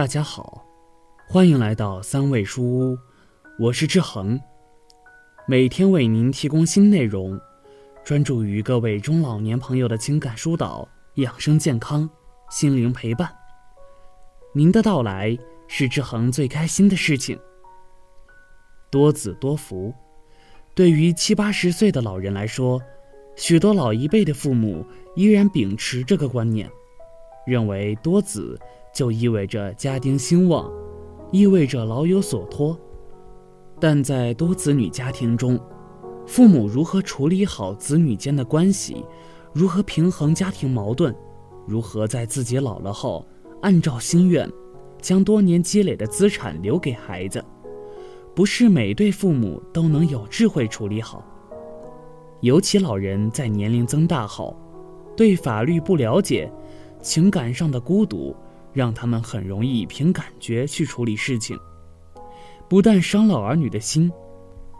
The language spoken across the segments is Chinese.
大家好，欢迎来到三味书屋，我是志恒，每天为您提供新内容，专注于各位中老年朋友的情感疏导、养生健康、心灵陪伴。您的到来是志恒最开心的事情。多子多福，对于七八十岁的老人来说，许多老一辈的父母依然秉持这个观念，认为多子。就意味着家庭兴旺，意味着老有所托。但在多子女家庭中，父母如何处理好子女间的关系，如何平衡家庭矛盾，如何在自己老了后按照心愿，将多年积累的资产留给孩子，不是每对父母都能有智慧处理好。尤其老人在年龄增大后，对法律不了解，情感上的孤独。让他们很容易凭感觉去处理事情，不但伤了儿女的心，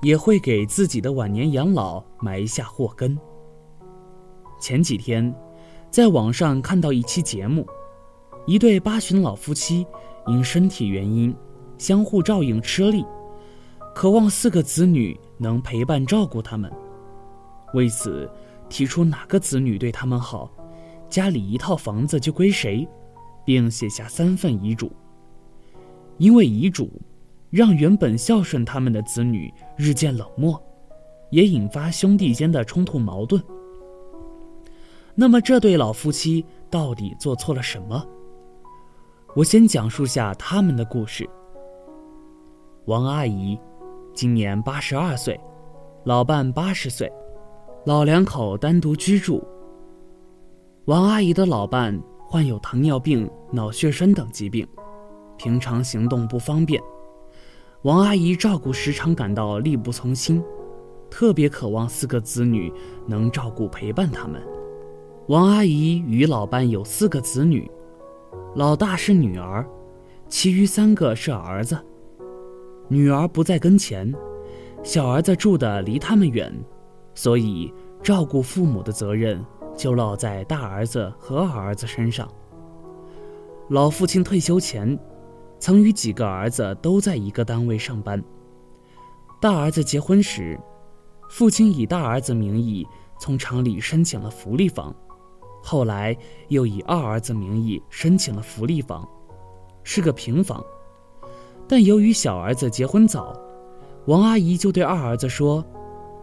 也会给自己的晚年养老埋下祸根。前几天，在网上看到一期节目，一对八旬老夫妻因身体原因相互照应吃力，渴望四个子女能陪伴照顾他们，为此提出哪个子女对他们好，家里一套房子就归谁。并写下三份遗嘱。因为遗嘱，让原本孝顺他们的子女日渐冷漠，也引发兄弟间的冲突矛盾。那么这对老夫妻到底做错了什么？我先讲述下他们的故事。王阿姨今年八十二岁，老伴八十岁，老两口单独居住。王阿姨的老伴。患有糖尿病、脑血栓等疾病，平常行动不方便，王阿姨照顾时常感到力不从心，特别渴望四个子女能照顾陪伴他们。王阿姨与老伴有四个子女，老大是女儿，其余三个是儿子。女儿不在跟前，小儿子住的离他们远，所以照顾父母的责任。就落在大儿子和二儿子身上。老父亲退休前，曾与几个儿子都在一个单位上班。大儿子结婚时，父亲以大儿子名义从厂里申请了福利房，后来又以二儿子名义申请了福利房，是个平房。但由于小儿子结婚早，王阿姨就对二儿子说：“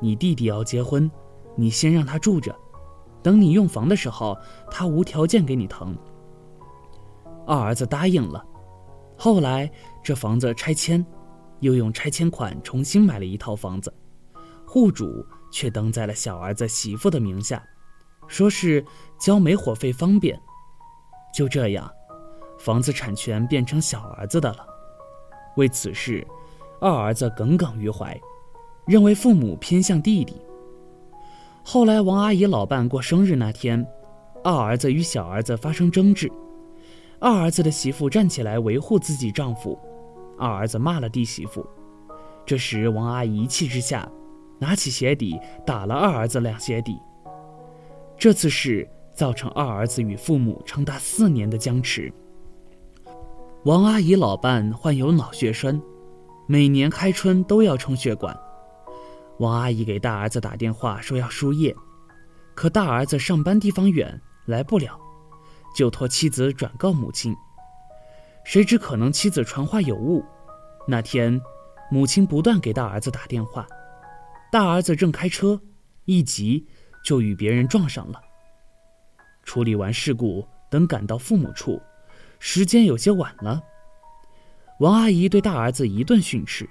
你弟弟要结婚，你先让他住着。”等你用房的时候，他无条件给你腾。二儿子答应了，后来这房子拆迁，又用拆迁款重新买了一套房子，户主却登在了小儿子媳妇的名下，说是交煤火费方便。就这样，房子产权变成小儿子的了。为此事，二儿子耿耿于怀，认为父母偏向弟弟。后来，王阿姨老伴过生日那天，二儿子与小儿子发生争执，二儿子的媳妇站起来维护自己丈夫，二儿子骂了弟媳妇。这时，王阿姨一气之下，拿起鞋底打了二儿子两鞋底。这次事造成二儿子与父母长达四年的僵持。王阿姨老伴患有脑血栓，每年开春都要充血管。王阿姨给大儿子打电话说要输液，可大儿子上班地方远，来不了，就托妻子转告母亲。谁知可能妻子传话有误，那天母亲不断给大儿子打电话，大儿子正开车，一急就与别人撞上了。处理完事故，等赶到父母处，时间有些晚了。王阿姨对大儿子一顿训斥，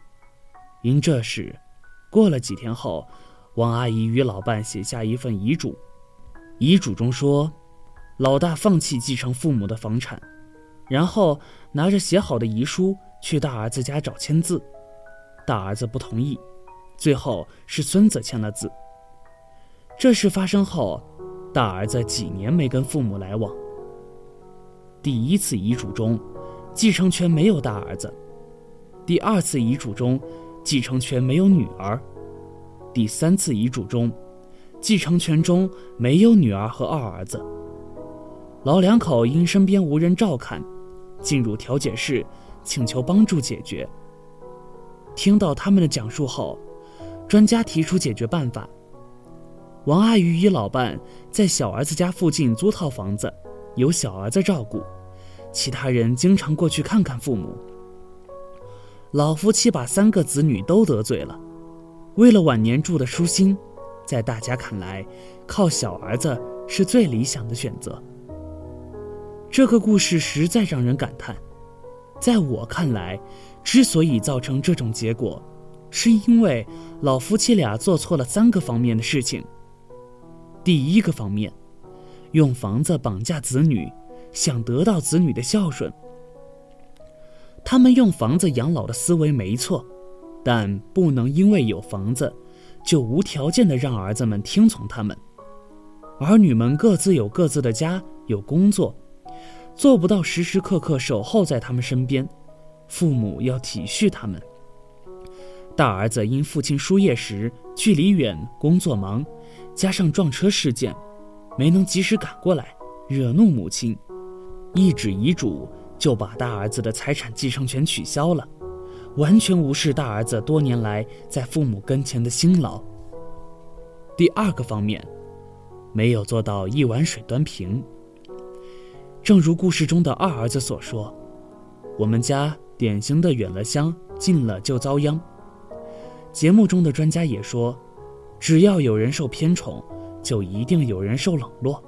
因这事。过了几天后，王阿姨与老伴写下一份遗嘱，遗嘱中说，老大放弃继承父母的房产，然后拿着写好的遗书去大儿子家找签字，大儿子不同意，最后是孙子签了字。这事发生后，大儿子几年没跟父母来往。第一次遗嘱中，继承权没有大儿子；第二次遗嘱中。继承权没有女儿，第三次遗嘱中，继承权中没有女儿和二儿子。老两口因身边无人照看，进入调解室，请求帮助解决。听到他们的讲述后，专家提出解决办法：王阿姨与老伴在小儿子家附近租套房子，由小儿子照顾，其他人经常过去看看父母。老夫妻把三个子女都得罪了，为了晚年住的舒心，在大家看来，靠小儿子是最理想的选择。这个故事实在让人感叹。在我看来，之所以造成这种结果，是因为老夫妻俩做错了三个方面的事情。第一个方面，用房子绑架子女，想得到子女的孝顺。他们用房子养老的思维没错，但不能因为有房子，就无条件的让儿子们听从他们。儿女们各自有各自的家，有工作，做不到时时刻刻守候在他们身边，父母要体恤他们。大儿子因父亲输液时距离远，工作忙，加上撞车事件，没能及时赶过来，惹怒母亲，一纸遗嘱。就把大儿子的财产继承权取消了，完全无视大儿子多年来在父母跟前的辛劳。第二个方面，没有做到一碗水端平。正如故事中的二儿子所说：“我们家典型的远了乡，近了就遭殃。”节目中的专家也说：“只要有人受偏宠，就一定有人受冷落。”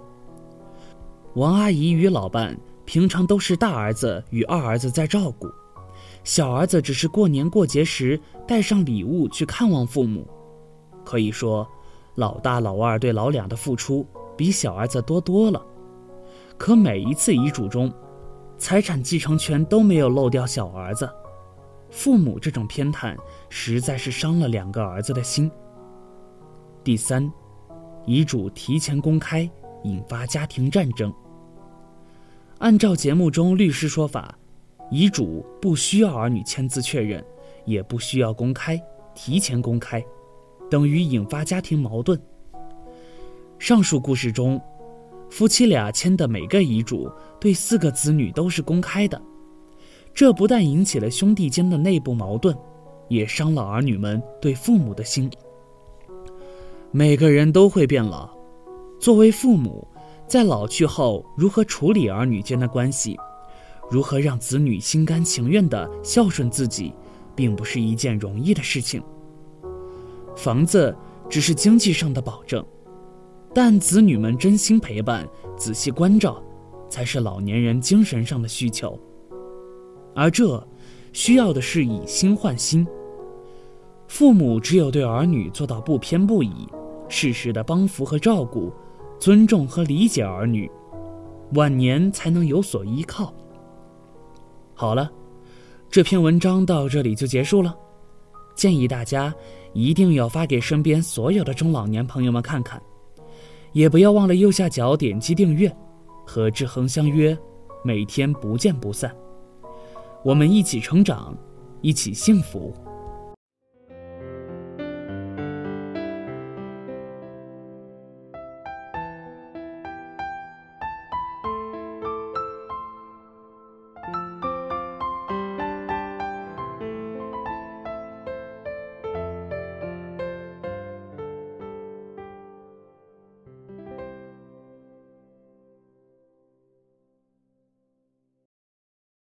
王阿姨与老伴。平常都是大儿子与二儿子在照顾，小儿子只是过年过节时带上礼物去看望父母。可以说，老大老二对老两的付出比小儿子多多了。可每一次遗嘱中，财产继承权都没有漏掉小儿子。父母这种偏袒，实在是伤了两个儿子的心。第三，遗嘱提前公开，引发家庭战争。按照节目中律师说法，遗嘱不需要儿女签字确认，也不需要公开，提前公开，等于引发家庭矛盾。上述故事中，夫妻俩签的每个遗嘱对四个子女都是公开的，这不但引起了兄弟间的内部矛盾，也伤了儿女们对父母的心。每个人都会变老，作为父母。在老去后，如何处理儿女间的关系，如何让子女心甘情愿地孝顺自己，并不是一件容易的事情。房子只是经济上的保证，但子女们真心陪伴、仔细关照，才是老年人精神上的需求。而这，需要的是以心换心。父母只有对儿女做到不偏不倚，适时的帮扶和照顾。尊重和理解儿女，晚年才能有所依靠。好了，这篇文章到这里就结束了。建议大家一定要发给身边所有的中老年朋友们看看，也不要忘了右下角点击订阅，和志恒相约，每天不见不散。我们一起成长，一起幸福。